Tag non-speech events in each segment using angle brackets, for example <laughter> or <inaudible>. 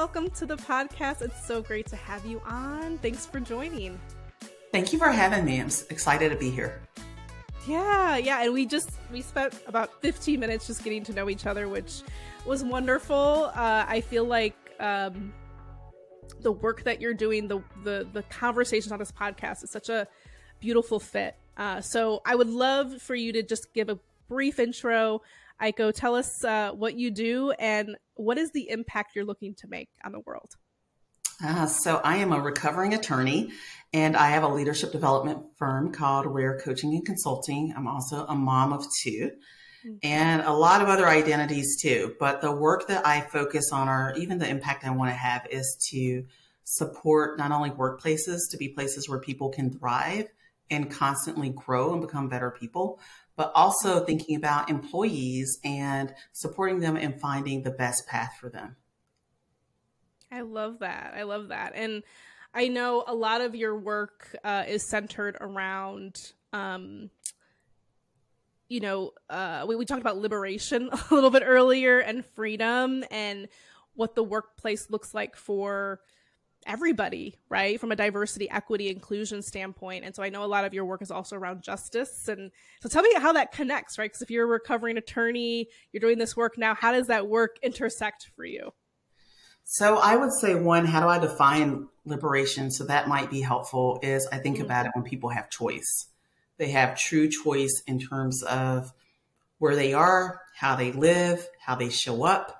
welcome to the podcast. It's so great to have you on. Thanks for joining. Thank you for having me. I'm excited to be here. Yeah, yeah, and we just we spent about 15 minutes just getting to know each other, which was wonderful. Uh, I feel like um, the work that you're doing, the the the conversations on this podcast is such a beautiful fit. Uh, so I would love for you to just give a brief intro. Aiko, tell us uh, what you do and what is the impact you're looking to make on the world. Uh, so I am a recovering attorney and I have a leadership development firm called Rare Coaching and Consulting. I'm also a mom of 2 mm-hmm. and a lot of other identities too. But the work that I focus on, or even the impact I want to have, is to support not only workplaces to be places where people can thrive and constantly grow and become better people, but also thinking about employees and supporting them and finding the best path for them. I love that. I love that. And I know a lot of your work uh, is centered around, um, you know, uh, we, we talked about liberation <laughs> a little bit earlier and freedom and what the workplace looks like for everybody, right? From a diversity, equity, inclusion standpoint. And so I know a lot of your work is also around justice. And so tell me how that connects, right? Because if you're a recovering attorney, you're doing this work now, how does that work intersect for you? So I would say one, how do I define liberation? So that might be helpful is I think mm-hmm. about it when people have choice. They have true choice in terms of where they are, how they live, how they show up.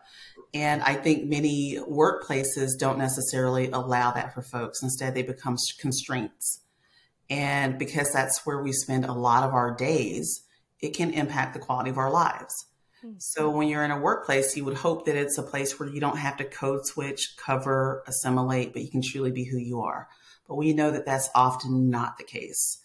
And I think many workplaces don't necessarily allow that for folks. Instead, they become constraints. And because that's where we spend a lot of our days, it can impact the quality of our lives. Hmm. So when you're in a workplace, you would hope that it's a place where you don't have to code switch, cover, assimilate, but you can truly be who you are. But we know that that's often not the case.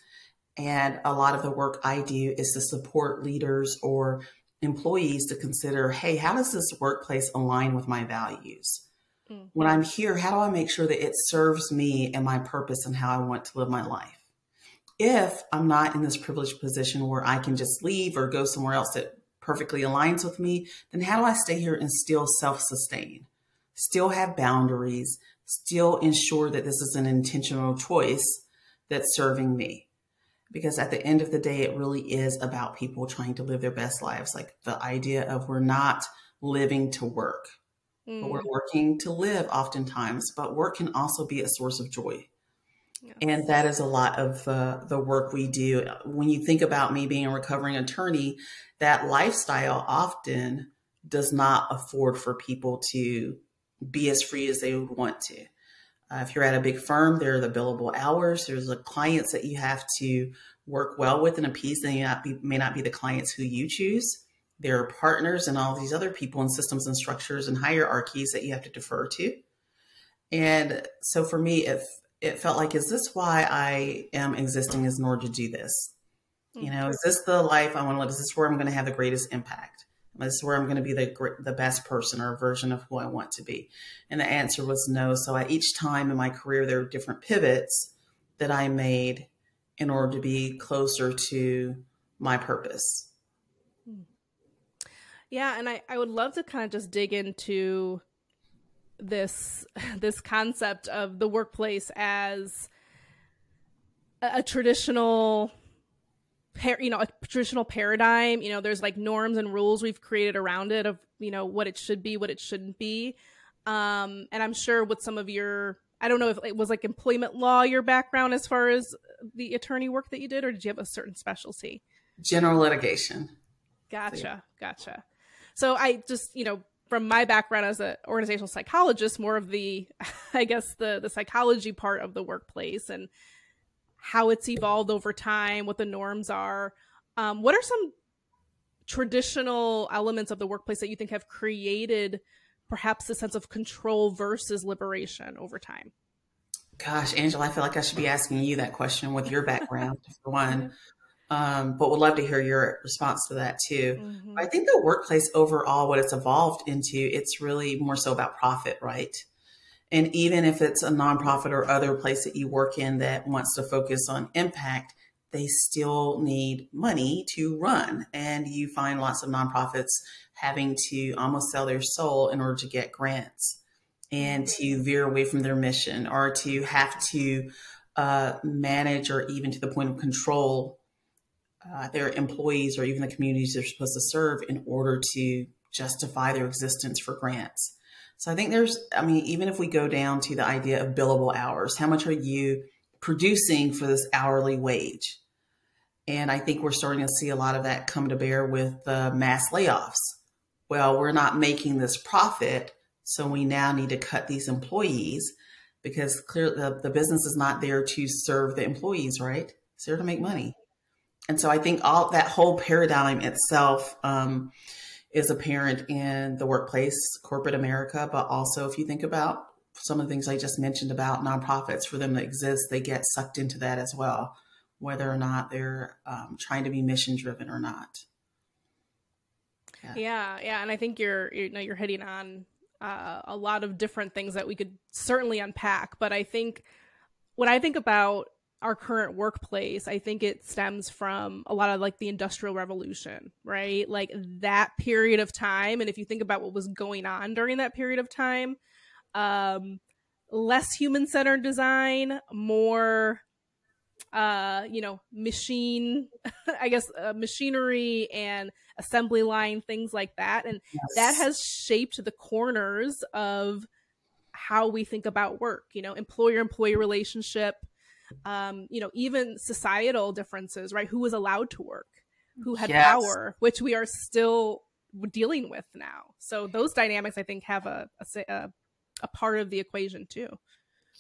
And a lot of the work I do is to support leaders or employees to consider, hey, how does this workplace align with my values? Mm-hmm. When I'm here, how do I make sure that it serves me and my purpose and how I want to live my life? If I'm not in this privileged position where I can just leave or go somewhere else that perfectly aligns with me, then how do I stay here and still self sustain, still have boundaries, still ensure that this is an intentional choice that's serving me? Because at the end of the day, it really is about people trying to live their best lives. Like the idea of we're not living to work, mm. but we're mm. working to live oftentimes, but work can also be a source of joy. Yes. And that is a lot of the, the work we do. When you think about me being a recovering attorney, that lifestyle often does not afford for people to be as free as they would want to. Uh, if you're at a big firm, there are the billable hours. There's the clients that you have to work well with and appease. They may not be, may not be the clients who you choose. There are partners and all these other people and systems and structures and hierarchies that you have to defer to. And so for me, if it felt like, is this why I am existing as in order to do this? You know, is this the life I want to live? Is this where I'm going to have the greatest impact? Is where I'm going to be the the best person or version of who I want to be? And the answer was no. So at each time in my career, there were different pivots that I made in order to be closer to my purpose. Hmm. Yeah, and I, I would love to kind of just dig into this <laughs> this concept of the workplace as a, a traditional par- you know a traditional paradigm you know there's like norms and rules we've created around it of you know what it should be what it shouldn't be. Um and i'm sure with some of your i don't know if it was like employment law your background as far as the attorney work that you did or did you have a certain specialty? General litigation. Gotcha so, yeah. gotcha. So i just you know from my background as an organizational psychologist more of the <laughs> i guess the the psychology part of the workplace and how it's evolved over time, what the norms are. Um, what are some traditional elements of the workplace that you think have created perhaps a sense of control versus liberation over time? Gosh, Angela, I feel like I should be asking you that question with your <laughs> background, for one. Um, but would love to hear your response to that too. Mm-hmm. I think the workplace overall, what it's evolved into, it's really more so about profit, right? And even if it's a nonprofit or other place that you work in that wants to focus on impact, they still need money to run. And you find lots of nonprofits having to almost sell their soul in order to get grants. and to veer away from their mission or to have to uh, manage or even to the point of control uh, their employees or even the communities they're supposed to serve in order to justify their existence for grants. So I think there's, I mean, even if we go down to the idea of billable hours, how much are you producing for this hourly wage? And I think we're starting to see a lot of that come to bear with the mass layoffs. Well, we're not making this profit, so we now need to cut these employees because clearly the, the business is not there to serve the employees, right? It's there to make money. And so I think all that whole paradigm itself um, is apparent in the workplace, corporate America, but also if you think about some of the things I just mentioned about nonprofits, for them to exist, they get sucked into that as well, whether or not they're um, trying to be mission driven or not. Yeah. yeah, yeah, and I think you're you know you're hitting on uh, a lot of different things that we could certainly unpack. But I think when I think about our current workplace, I think it stems from a lot of like the industrial revolution, right? Like that period of time. And if you think about what was going on during that period of time, um, less human centered design, more, uh, you know, machine, <laughs> I guess, uh, machinery and assembly line, things like that. And yes. that has shaped the corners of how we think about work, you know, employer employee relationship, um, you know, even societal differences, right? Who was allowed to work, who had yes. power, which we are still dealing with now. So those dynamics, I think, have a, a, a part of the equation too.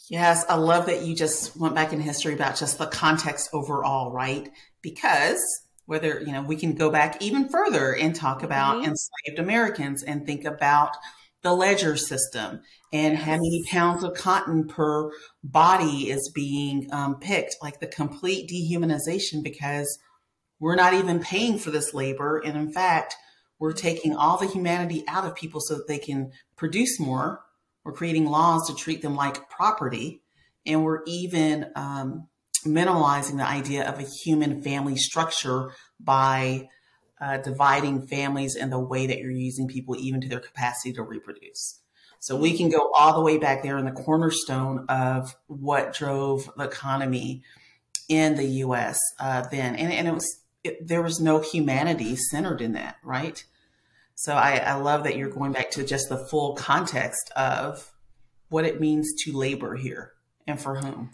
Yes, I love that you just went back in history about just the context overall, right? Because whether you know we can go back even further and talk about mm-hmm. enslaved Americans and think about the ledger system and how many pounds of cotton per body is being um, picked, like the complete dehumanization because we're not even paying for this labor. And in fact, we're taking all the humanity out of people so that they can produce more. We're creating laws to treat them like property. And we're even um, minimalizing the idea of a human family structure by uh, dividing families in the way that you're using people, even to their capacity to reproduce. So we can go all the way back there in the cornerstone of what drove the economy in the U.S. Uh, then, and, and it was it, there was no humanity centered in that, right? So I, I love that you're going back to just the full context of what it means to labor here and for whom.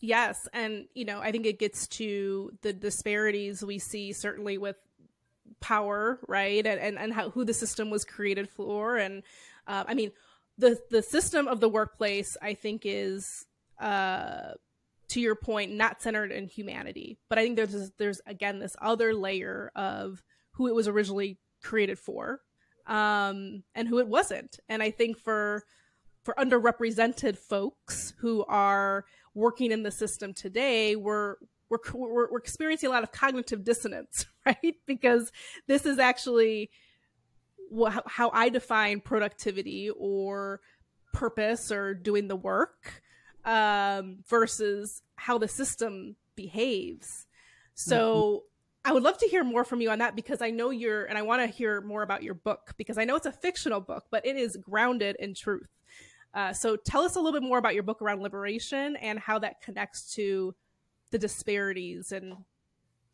Yes, and you know, I think it gets to the disparities we see certainly with power, right, and and, and how who the system was created for, and uh, I mean, the the system of the workplace, I think, is uh, to your point, not centered in humanity, but I think there's this, there's again this other layer of who it was originally created for, um, and who it wasn't, and I think for for underrepresented folks who are working in the system today, we're we're, we're, we're experiencing a lot of cognitive dissonance, <laughs> right? Because this is actually wh- how I define productivity or purpose or doing the work um, versus how the system behaves. So mm-hmm. I would love to hear more from you on that because I know you're, and I want to hear more about your book because I know it's a fictional book, but it is grounded in truth. Uh, so tell us a little bit more about your book around liberation and how that connects to the disparities and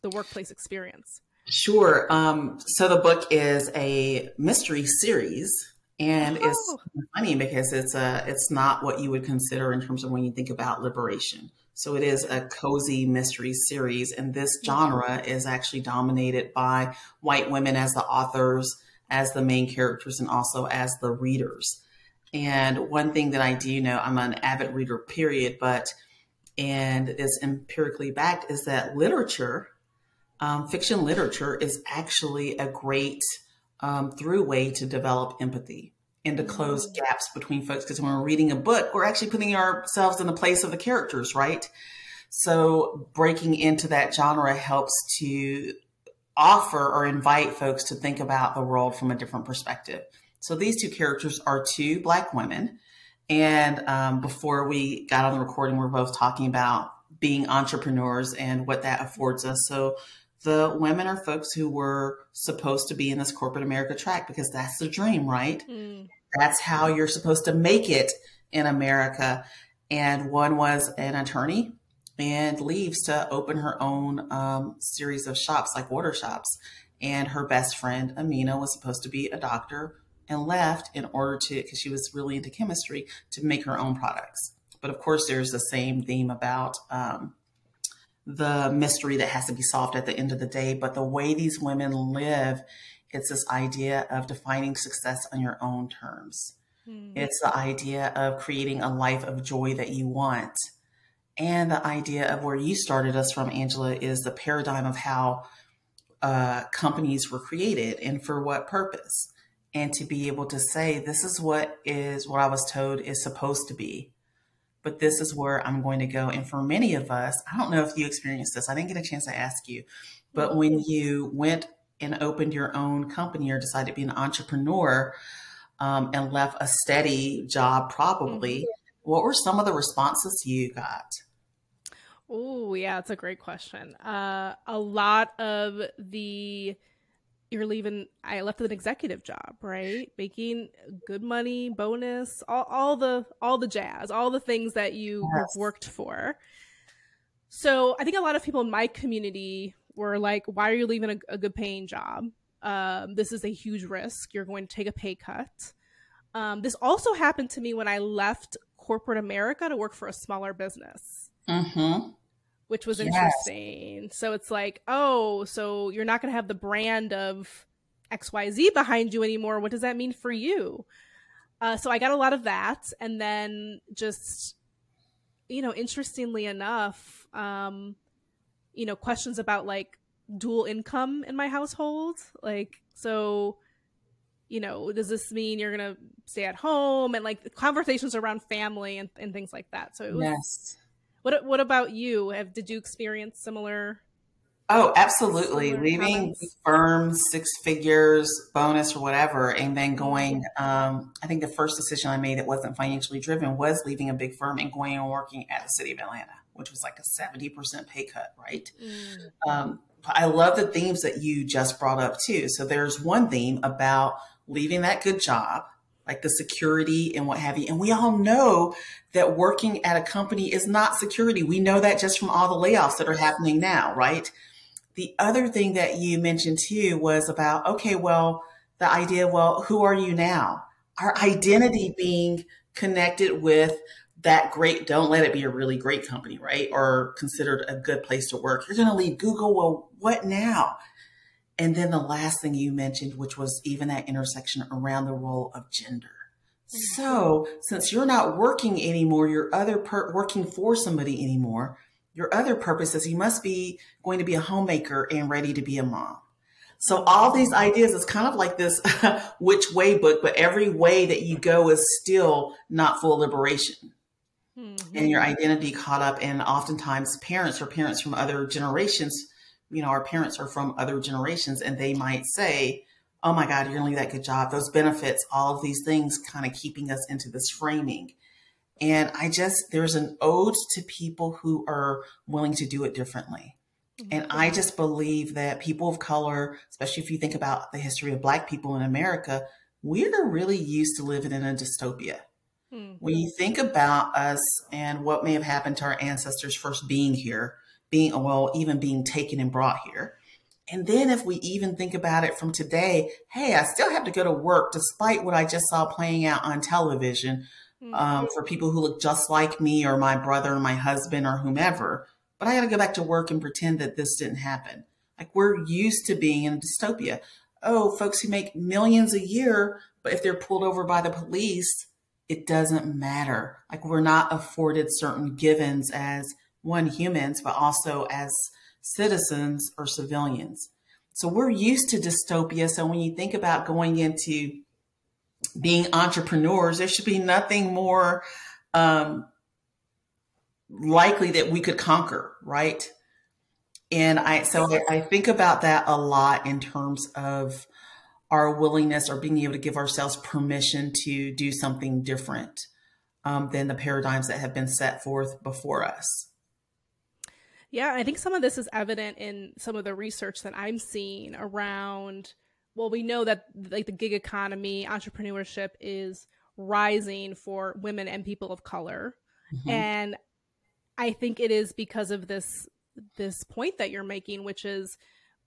the workplace experience. Sure. Um, so the book is a mystery series, and oh. it's funny because it's a it's not what you would consider in terms of when you think about liberation. So it is a cozy mystery series, and this mm-hmm. genre is actually dominated by white women as the authors, as the main characters, and also as the readers. And one thing that I do know, I'm an avid reader, period, but, and it's empirically backed, is that literature, um, fiction literature, is actually a great um, through way to develop empathy and to close mm. gaps between folks. Because when we're reading a book, we're actually putting ourselves in the place of the characters, right? So breaking into that genre helps to offer or invite folks to think about the world from a different perspective. So these two characters are two black women. And um, before we got on the recording, we are both talking about being entrepreneurs and what that affords us. So the women are folks who were supposed to be in this corporate America track because that's the dream, right? Mm. that's how you're supposed to make it in America. And one was an attorney and leaves to open her own um, series of shops, like water shops. And her best friend, Amina, was supposed to be a doctor and left in order to, because she was really into chemistry, to make her own products. But of course, there's the same theme about um, the mystery that has to be solved at the end of the day. But the way these women live, it's this idea of defining success on your own terms. Mm. It's the idea of creating a life of joy that you want. And the idea of where you started us from, Angela, is the paradigm of how uh, companies were created and for what purpose. And to be able to say, this is what is what I was told is supposed to be but this is where I'm going to go. And for many of us, I don't know if you experienced this. I didn't get a chance to ask you, but when you went and opened your own company or decided to be an entrepreneur um, and left a steady job, probably, mm-hmm. what were some of the responses you got? Oh, yeah, it's a great question. Uh, a lot of the you're leaving i left an executive job right? Making good money bonus all, all the all the jazz all the things that you yes. worked for. So i think a lot of people in my community were like why are you leaving a, a good paying job? Um, this is a huge risk. You're going to take a pay cut. Um, this also happened to me when i left corporate america to work for a smaller business. Mm-hmm which was interesting. Yes. So it's like, oh, so you're not going to have the brand of XYZ behind you anymore. What does that mean for you? Uh, so I got a lot of that. And then just, you know, interestingly enough, um, you know, questions about like dual income in my household. Like, so, you know, does this mean you're going to stay at home? And like conversations around family and, and things like that. So it was. Yes what What about you? Have did you experience similar? Oh, absolutely. Similar Leaving firms, six figures, bonus or whatever, and then going. Um, I think the first decision I made that wasn't financially driven was leaving a big firm and going and working at the city of Atlanta, which was like a seventy percent pay cut. Right. Mm. Um, I love the themes that you just brought up too. So there's one theme about leaving that good job like the security and what have you. And we all know that working at a company is not security. We know that just from all the layoffs that are happening now, right? The other thing that you mentioned too was about, okay, well, the idea, well, who are you now? Our identity being connected with that great, don't let it be a really great company, right? Or considered a good place to work. You're going to leave Google. Well, what now? And then the last thing you mentioned, which was even that intersection around the role of gender. Mm-hmm. So since you're not working anymore, your other per- working for somebody anymore, your other purpose is you must be going to be a homemaker and ready to be a mom. So all these ideas is kind of like this <laughs> which way book, but every way that you go is still not full liberation. Mm-hmm. And your identity caught up and oftentimes parents or parents from other generations you know, our parents are from other generations and they might say, oh my God, you're to leave that good job. Those benefits, all of these things kind of keeping us into this framing. And I just, there's an ode to people who are willing to do it differently. Mm-hmm. And I just believe that people of color, especially if you think about the history of Black people in America, we're really used to living in a dystopia. Mm-hmm. When you think about us and what may have happened to our ancestors first being here, being, well, even being taken and brought here. And then if we even think about it from today, hey, I still have to go to work despite what I just saw playing out on television mm-hmm. um, for people who look just like me or my brother or my husband or whomever. But I got to go back to work and pretend that this didn't happen. Like we're used to being in a dystopia. Oh, folks who make millions a year, but if they're pulled over by the police, it doesn't matter. Like we're not afforded certain givens as one humans, but also as citizens or civilians. So we're used to dystopia. So when you think about going into being entrepreneurs, there should be nothing more um, likely that we could conquer, right? And I so I, think about that a lot in terms of our willingness or being able to give ourselves permission to do something different um, than the paradigms that have been set forth before us. Yeah, I think some of this is evident in some of the research that I'm seeing around well, we know that like the gig economy, entrepreneurship is rising for women and people of color. Mm-hmm. And I think it is because of this this point that you're making, which is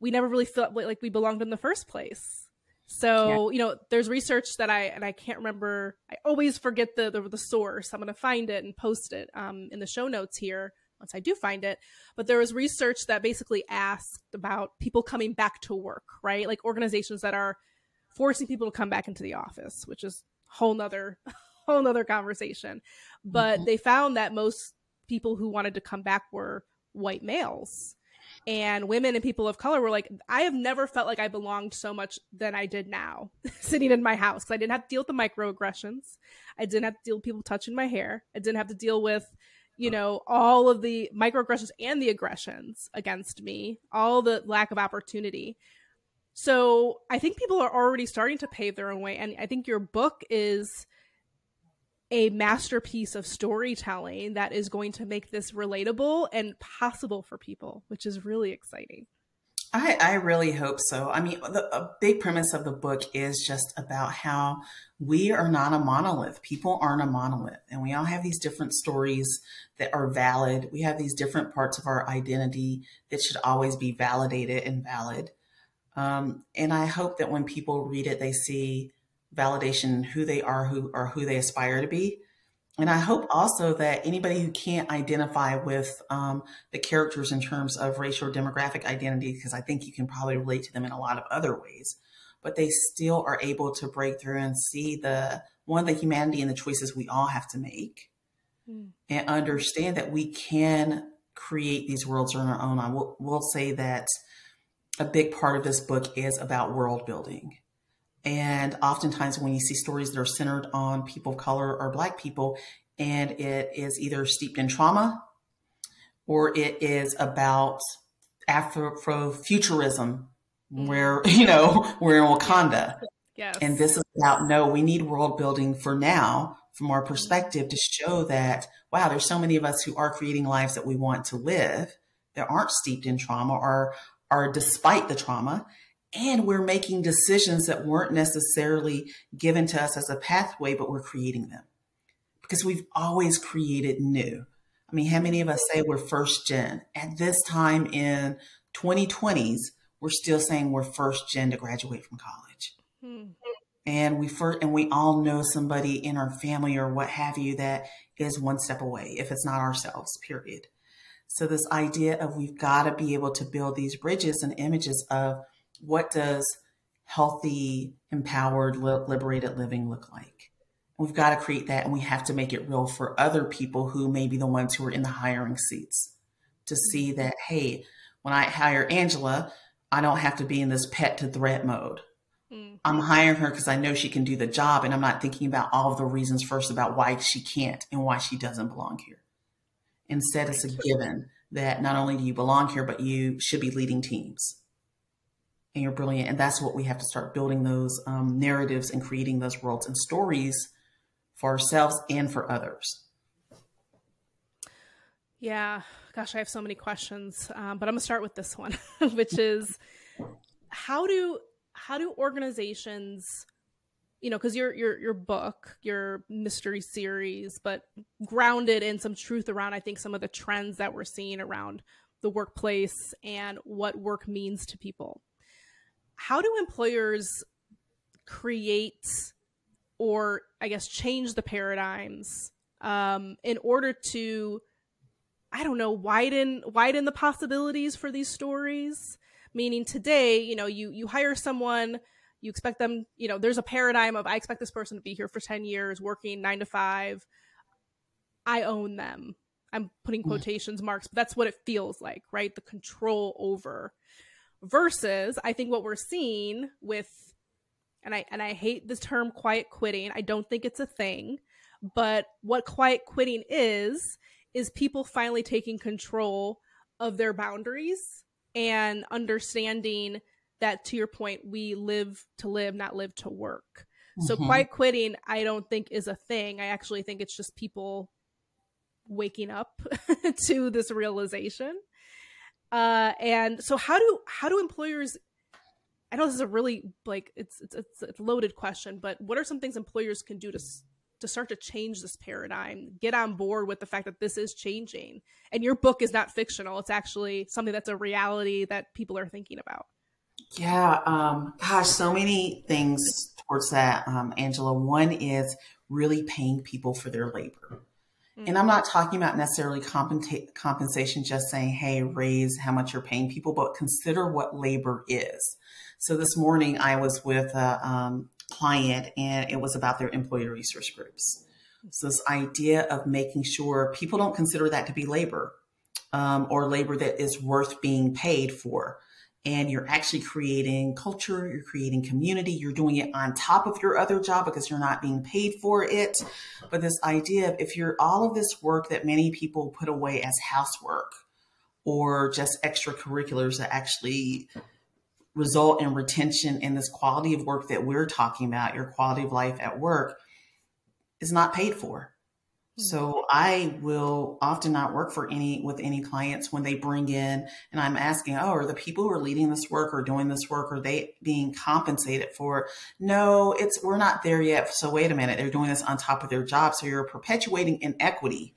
we never really felt like we belonged in the first place. So, yeah. you know, there's research that I and I can't remember. I always forget the the, the source. I'm going to find it and post it um, in the show notes here once I do find it. But there was research that basically asked about people coming back to work, right? Like organizations that are forcing people to come back into the office, which is whole nother <laughs> whole nother conversation. But mm-hmm. they found that most people who wanted to come back were white males and women and people of color were like i have never felt like i belonged so much than i did now <laughs> sitting in my house because i didn't have to deal with the microaggressions i didn't have to deal with people touching my hair i didn't have to deal with you know all of the microaggressions and the aggressions against me all the lack of opportunity so i think people are already starting to pave their own way and i think your book is a masterpiece of storytelling that is going to make this relatable and possible for people, which is really exciting. I, I really hope so. I mean, the a big premise of the book is just about how we are not a monolith. People aren't a monolith, and we all have these different stories that are valid. We have these different parts of our identity that should always be validated and valid. Um, and I hope that when people read it, they see validation who they are who or who they aspire to be and i hope also that anybody who can't identify with um, the characters in terms of racial or demographic identity because i think you can probably relate to them in a lot of other ways but they still are able to break through and see the one the humanity and the choices we all have to make mm. and understand that we can create these worlds on our own i will, will say that a big part of this book is about world building and oftentimes, when you see stories that are centered on people of color or Black people, and it is either steeped in trauma or it is about Afrofuturism, mm-hmm. where, <laughs> you know, we're in Wakanda. Yes. And this is about no, we need world building for now from our perspective to show that, wow, there's so many of us who are creating lives that we want to live that aren't steeped in trauma or are despite the trauma and we're making decisions that weren't necessarily given to us as a pathway, but we're creating them because we've always created new. I mean, how many of us say we're first gen? At this time in 2020s, we're still saying we're first gen to graduate from college. Hmm. And we first, and we all know somebody in our family or what have you that is one step away, if it's not ourselves, period. So this idea of we've got to be able to build these bridges and images of what does healthy, empowered, liberated living look like? We've got to create that and we have to make it real for other people who may be the ones who are in the hiring seats to see that, hey, when I hire Angela, I don't have to be in this pet to threat mode. Mm-hmm. I'm hiring her because I know she can do the job and I'm not thinking about all of the reasons first about why she can't and why she doesn't belong here. Instead, it's a given that not only do you belong here, but you should be leading teams and you're brilliant. And that's what we have to start building those um, narratives and creating those worlds and stories for ourselves and for others. Yeah, gosh, I have so many questions, um, but I'm gonna start with this one, <laughs> which is how do how do organizations, you know, because your your your book, your mystery series, but grounded in some truth around, I think, some of the trends that we're seeing around the workplace and what work means to people how do employers create or I guess change the paradigms um, in order to I don't know widen widen the possibilities for these stories. Meaning today, you know, you you hire someone, you expect them, you know, there's a paradigm of I expect this person to be here for 10 years, working 9 to 5. I own them. I'm putting mm. quotations marks, but that's what it feels like, right? The control over versus I think what we're seeing with and I and I hate this term quiet quitting. I don't think it's a thing, but what quiet quitting is is people finally taking control of their boundaries and understanding that to your point we live to live not live to work. Mm-hmm. So quiet quitting I don't think is a thing. I actually think it's just people waking up <laughs> to this realization uh, and so how do how do employers I know this is a really like it's it's it's a loaded question, but what are some things employers can do to to start to change this paradigm, get on board with the fact that this is changing. And your book is not fictional; it's actually something that's a reality that people are thinking about. Yeah, um, gosh, so many things towards that, um, Angela. One is really paying people for their labor. Mm-hmm. And I'm not talking about necessarily compensa- compensation, just saying, hey, raise how much you're paying people, but consider what labor is. So this morning I was with a um, client and it was about their employee resource groups. So this idea of making sure people don't consider that to be labor um, or labor that is worth being paid for. And you're actually creating culture, you're creating community, you're doing it on top of your other job because you're not being paid for it. But this idea of if you're all of this work that many people put away as housework or just extracurriculars that actually result in retention and this quality of work that we're talking about, your quality of life at work, is not paid for. So mm-hmm. I will often not work for any with any clients when they bring in and I'm asking, oh, are the people who are leading this work or doing this work, are they being compensated for? No, it's we're not there yet. So wait a minute, they're doing this on top of their job. So you're perpetuating inequity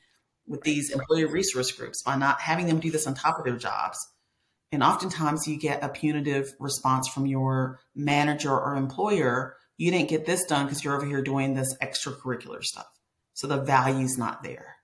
with these employee resource groups by not having them do this on top of their jobs. And oftentimes you get a punitive response from your manager or employer. You didn't get this done because you're over here doing this extracurricular stuff. So the value's not there.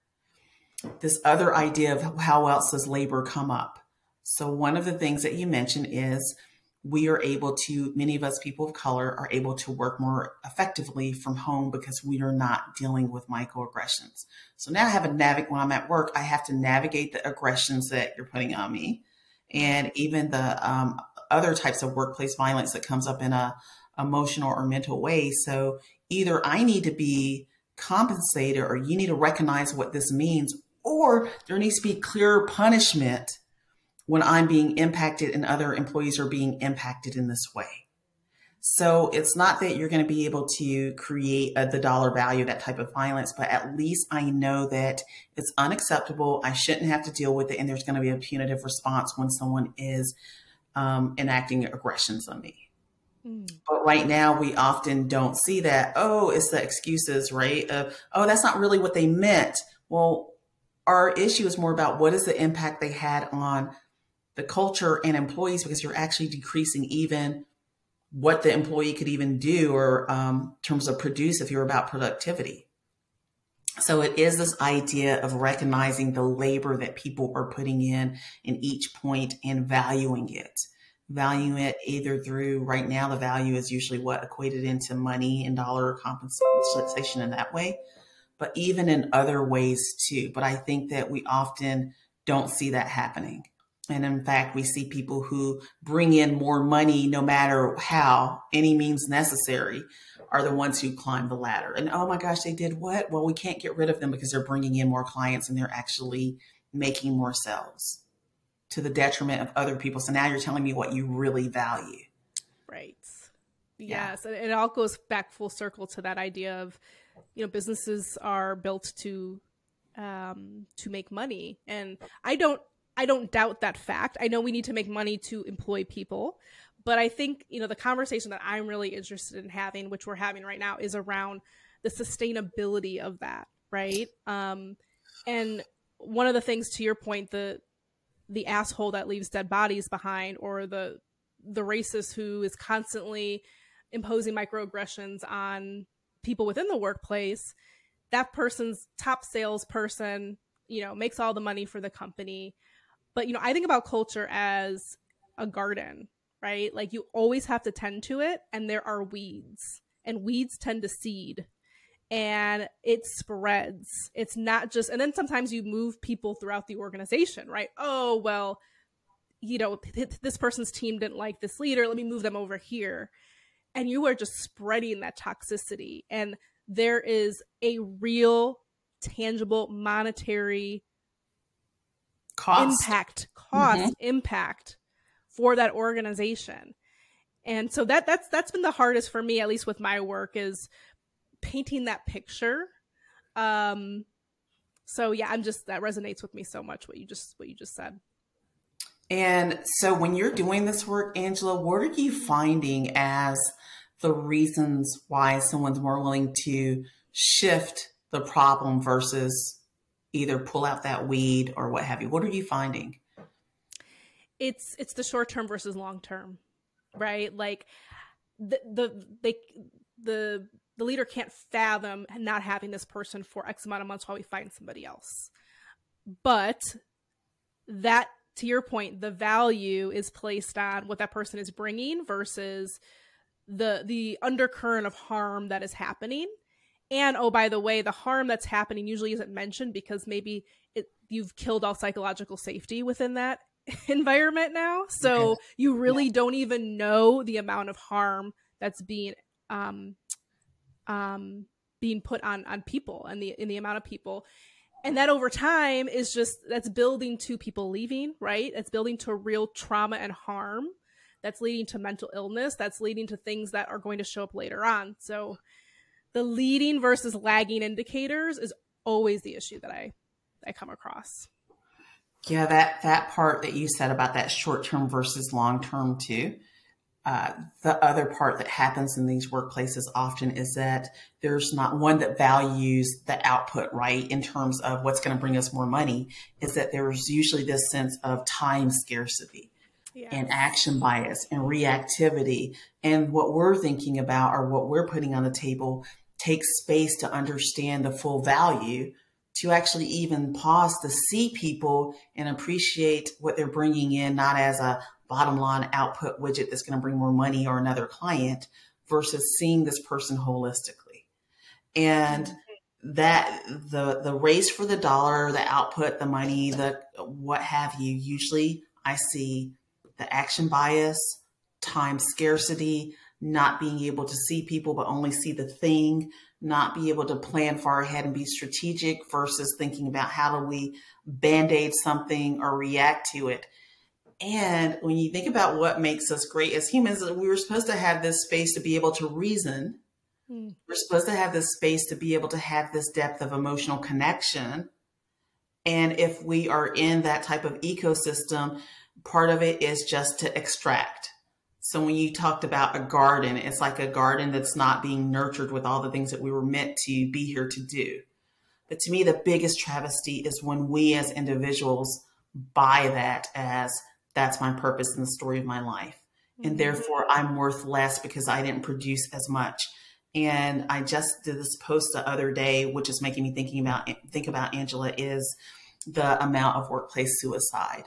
This other idea of how else does labor come up? So one of the things that you mentioned is we are able to, many of us people of color are able to work more effectively from home because we are not dealing with microaggressions. So now I have a navigate when I'm at work, I have to navigate the aggressions that you're putting on me and even the um, other types of workplace violence that comes up in a emotional or mental way. So either I need to be compensated or you need to recognize what this means, or there needs to be clear punishment when I'm being impacted and other employees are being impacted in this way. So it's not that you're going to be able to create a, the dollar value that type of violence, but at least I know that it's unacceptable. I shouldn't have to deal with it. And there's going to be a punitive response when someone is um, enacting aggressions on me. Mm. But right now, we often don't see that. Oh, it's the excuses, right? Of, oh, that's not really what they meant. Well, our issue is more about what is the impact they had on the culture and employees because you're actually decreasing even what the employee could even do or um, in terms of produce if you're about productivity. So it is this idea of recognizing the labor that people are putting in in each point and valuing it. Valuing it either through right now, the value is usually what equated into money and dollar compensation in that way, but even in other ways too. But I think that we often don't see that happening. And in fact, we see people who bring in more money no matter how, any means necessary, are the ones who climb the ladder. And oh my gosh, they did what? Well, we can't get rid of them because they're bringing in more clients and they're actually making more sales to the detriment of other people. So now you're telling me what you really value. Right. Yes. Yeah. And it all goes back full circle to that idea of, you know, businesses are built to um to make money and i don't I don't doubt that fact. I know we need to make money to employ people, but I think, you know, the conversation that I'm really interested in having, which we're having right now, is around the sustainability of that, right? Um, and one of the things to your point, the the asshole that leaves dead bodies behind, or the the racist who is constantly imposing microaggressions on people within the workplace, that person's top salesperson, you know, makes all the money for the company but you know, I think about culture as a garden, right? Like you always have to tend to it and there are weeds and weeds tend to seed and it spreads. It's not just and then sometimes you move people throughout the organization, right? Oh, well, you know, this person's team didn't like this leader, let me move them over here. And you are just spreading that toxicity and there is a real tangible monetary cost. impact, cost, mm-hmm. impact for that organization. And so that that's that's been the hardest for me, at least with my work, is painting that picture. Um, so yeah, I'm just that resonates with me so much what you just what you just said. And so when you're doing this work, Angela, what are you finding as the reasons why someone's more willing to shift the problem versus either pull out that weed or what have you? What are you finding? It's it's the short term versus long term, right? Like the the they the the leader can't fathom not having this person for X amount of months while we find somebody else. But that to your point, the value is placed on what that person is bringing versus the the undercurrent of harm that is happening. And oh, by the way, the harm that's happening usually isn't mentioned because maybe it, you've killed all psychological safety within that <laughs> environment now. So you really yeah. don't even know the amount of harm that's being um, um, being put on on people and the in the amount of people. And that over time is just that's building to people leaving right? It's building to real trauma and harm. That's leading to mental illness. That's leading to things that are going to show up later on. So the leading versus lagging indicators is always the issue that i i come across. Yeah that that part that you said about that short term versus long term too uh, the other part that happens in these workplaces often is that there's not one that values the output, right? In terms of what's going to bring us more money, is that there's usually this sense of time scarcity yes. and action bias and reactivity. And what we're thinking about or what we're putting on the table takes space to understand the full value to actually even pause to see people and appreciate what they're bringing in, not as a bottom line output widget that's going to bring more money or another client versus seeing this person holistically. And that the the race for the dollar, the output, the money, the what have you, usually I see the action bias, time scarcity, not being able to see people but only see the thing, not be able to plan far ahead and be strategic versus thinking about how do we band-aid something or react to it and when you think about what makes us great as humans, we were supposed to have this space to be able to reason. Mm. We're supposed to have this space to be able to have this depth of emotional connection. And if we are in that type of ecosystem, part of it is just to extract. So when you talked about a garden, it's like a garden that's not being nurtured with all the things that we were meant to be here to do. But to me, the biggest travesty is when we as individuals buy that as that's my purpose in the story of my life. Mm-hmm. And therefore, I'm worth less because I didn't produce as much. And I just did this post the other day, which is making me thinking about think about Angela is the amount of workplace suicide.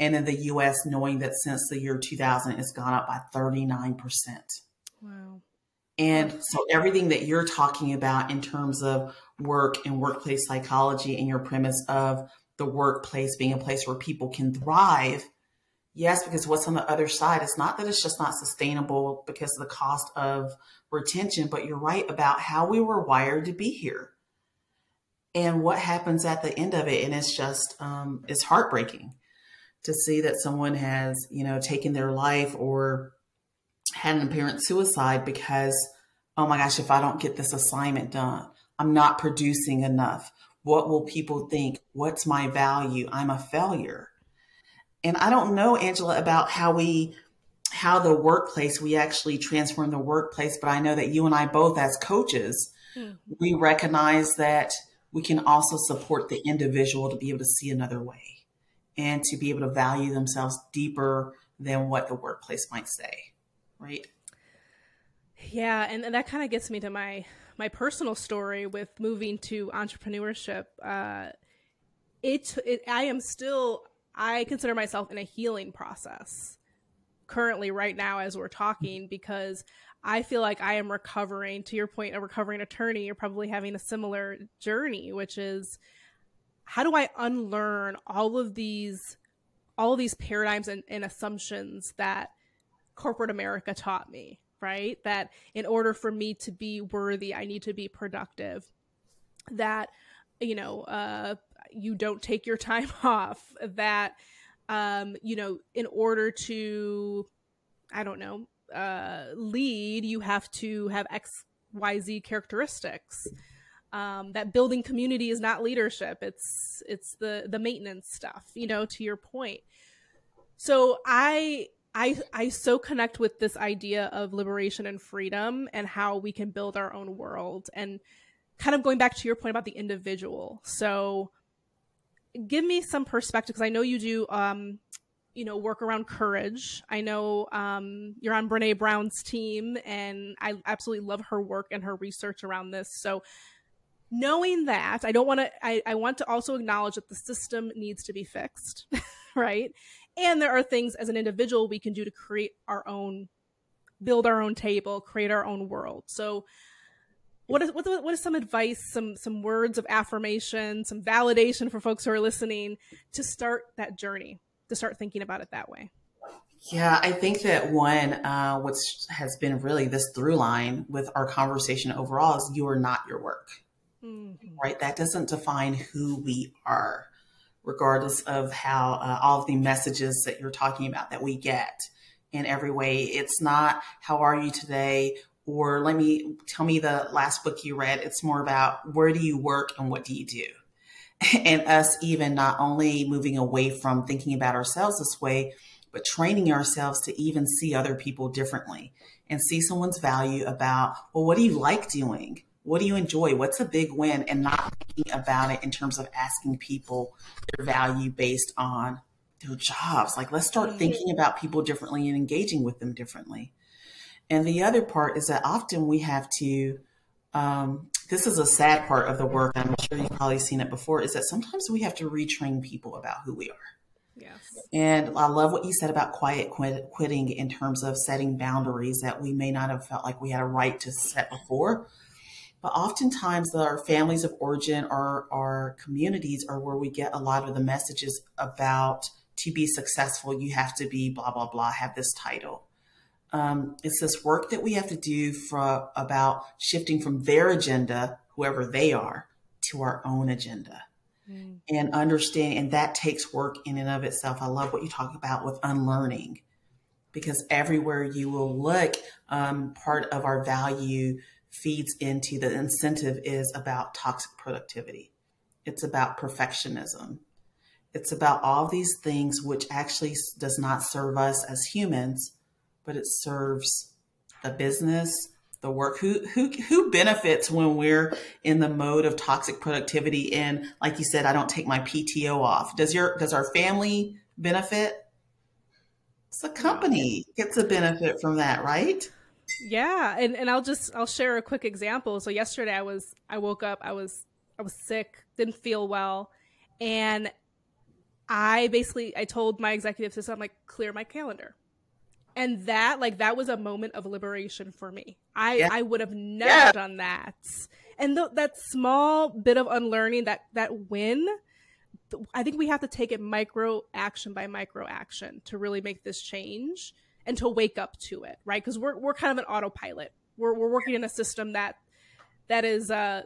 And in the US, knowing that since the year 2000, it's gone up by 39%. Wow. And so everything that you're talking about in terms of work and workplace psychology and your premise of the workplace being a place where people can thrive Yes, because what's on the other side, it's not that it's just not sustainable because of the cost of retention, but you're right about how we were wired to be here and what happens at the end of it. And it's just, um, it's heartbreaking to see that someone has, you know, taken their life or had an apparent suicide because, oh my gosh, if I don't get this assignment done, I'm not producing enough. What will people think? What's my value? I'm a failure. And I don't know, Angela, about how we, how the workplace, we actually transform the workplace, but I know that you and I both, as coaches, mm-hmm. we recognize that we can also support the individual to be able to see another way and to be able to value themselves deeper than what the workplace might say. Right. Yeah. And, and that kind of gets me to my, my personal story with moving to entrepreneurship. Uh, it, it, I am still, I consider myself in a healing process currently right now as we're talking because I feel like I am recovering to your point a recovering attorney you're probably having a similar journey which is how do I unlearn all of these all of these paradigms and, and assumptions that corporate America taught me right? That in order for me to be worthy I need to be productive. That you know uh you don't take your <laughs> time off that um you know in order to i don't know uh lead you have to have xyz characteristics. Um that building community is not leadership. It's it's the the maintenance stuff you know to your point. So I I I so connect with this idea of liberation and freedom and how we can build our own world. And kind of going back to your point about the individual. So give me some perspective because I know you do um you know work around courage. I know um you're on Brené Brown's team and I absolutely love her work and her research around this. So knowing that i don't want to I, I want to also acknowledge that the system needs to be fixed <laughs> right and there are things as an individual we can do to create our own build our own table create our own world so what is what, what is some advice some some words of affirmation some validation for folks who are listening to start that journey to start thinking about it that way yeah, I think that one, uh, which has been really this through line with our conversation overall, is you are not your work. Mm-hmm. Right? That doesn't define who we are, regardless of how uh, all of the messages that you're talking about that we get in every way. It's not, how are you today? Or let me tell me the last book you read. It's more about where do you work and what do you do? <laughs> And us even not only moving away from thinking about ourselves this way, but training ourselves to even see other people differently and see someone's value about, well, what do you like doing? What do you enjoy? What's a big win? And not thinking about it in terms of asking people their value based on their jobs. Like, let's start thinking about people differently and engaging with them differently. And the other part is that often we have to, um, this is a sad part of the work. I'm sure you've probably seen it before, is that sometimes we have to retrain people about who we are. Yes. And I love what you said about quiet quit- quitting in terms of setting boundaries that we may not have felt like we had a right to set before. But oftentimes, our families of origin or our communities are where we get a lot of the messages about to be successful, you have to be blah, blah, blah, have this title. Um, it's this work that we have to do for about shifting from their agenda, whoever they are, to our own agenda. Mm. And understand, and that takes work in and of itself. I love what you talk about with unlearning, because everywhere you will look, um, part of our value feeds into the incentive is about toxic productivity. It's about perfectionism. It's about all these things which actually does not serve us as humans, but it serves the business, the work. Who who who benefits when we're in the mode of toxic productivity? And like you said, I don't take my PTO off. Does your does our family benefit? It's the company gets a benefit from that, right? Yeah, and and I'll just I'll share a quick example. So yesterday I was I woke up I was I was sick, didn't feel well, and I basically I told my executive system I'm like clear my calendar. And that like that was a moment of liberation for me. I yeah. I would have never yeah. done that. And th- that small bit of unlearning that that win I think we have to take it micro action by micro action to really make this change and to wake up to it, right? Because we're we're kind of an autopilot. We're we're working in a system that that is uh,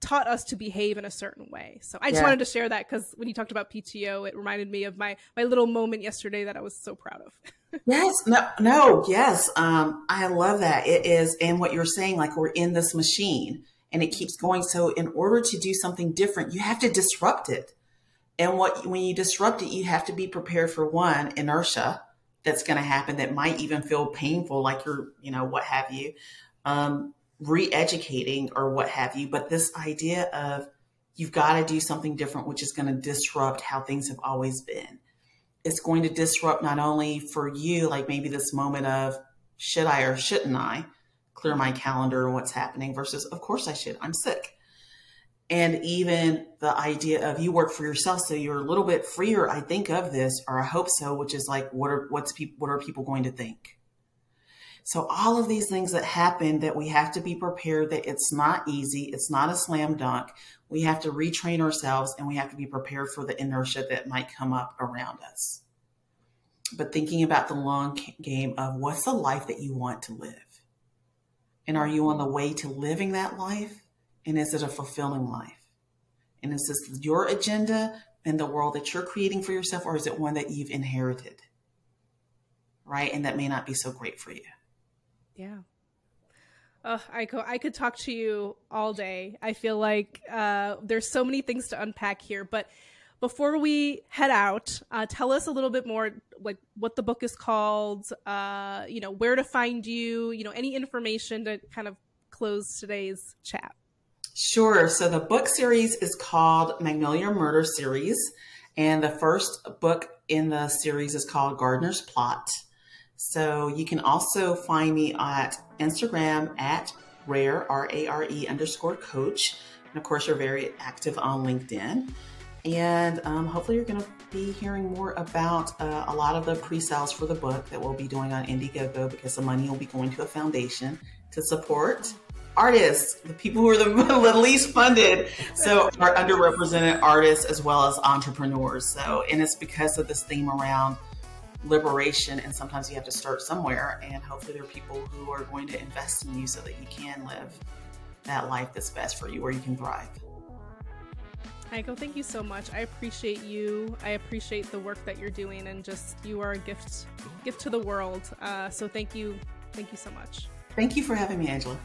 taught us to behave in a certain way. So I just yeah. wanted to share that because when you talked about PTO, it reminded me of my my little moment yesterday that I was so proud of. <laughs> yes, no, no, yes, um, I love that. It is, and what you're saying, like we're in this machine and it keeps going. So in order to do something different, you have to disrupt it. And what when you disrupt it, you have to be prepared for one inertia that's going to happen that might even feel painful, like you're, you know, what have you, um, re-educating or what have you. But this idea of you've got to do something different, which is going to disrupt how things have always been. It's going to disrupt not only for you, like maybe this moment of should I or shouldn't I clear my calendar and what's happening versus of course I should. I'm sick and even the idea of you work for yourself so you're a little bit freer i think of this or i hope so which is like what are what's people what are people going to think so all of these things that happen that we have to be prepared that it's not easy it's not a slam dunk we have to retrain ourselves and we have to be prepared for the inertia that might come up around us but thinking about the long game of what's the life that you want to live and are you on the way to living that life and is it a fulfilling life? And is this your agenda and the world that you're creating for yourself, or is it one that you've inherited? Right? And that may not be so great for you. Yeah. I, co- I could talk to you all day. I feel like uh, there's so many things to unpack here, but before we head out, uh, tell us a little bit more, like what the book is called, uh, you know, where to find you, you know, any information to kind of close today's chat. Sure. So the book series is called Magnolia Murder Series, and the first book in the series is called Gardener's Plot. So you can also find me at Instagram at rare r a r e underscore coach, and of course you're very active on LinkedIn. And um, hopefully, you're going to be hearing more about uh, a lot of the pre sales for the book that we'll be doing on Indiegogo because the money will be going to a foundation to support artists, the people who are the, <laughs> the least funded. So, our underrepresented artists as well as entrepreneurs. So, and it's because of this theme around liberation. And sometimes you have to start somewhere. And hopefully, there are people who are going to invest in you so that you can live that life that's best for you, where you can thrive. Aiko, thank you so much. I appreciate you. I appreciate the work that you're doing, and just you are a gift, gift to the world. Uh, so thank you, thank you so much. Thank you for having me, Angela.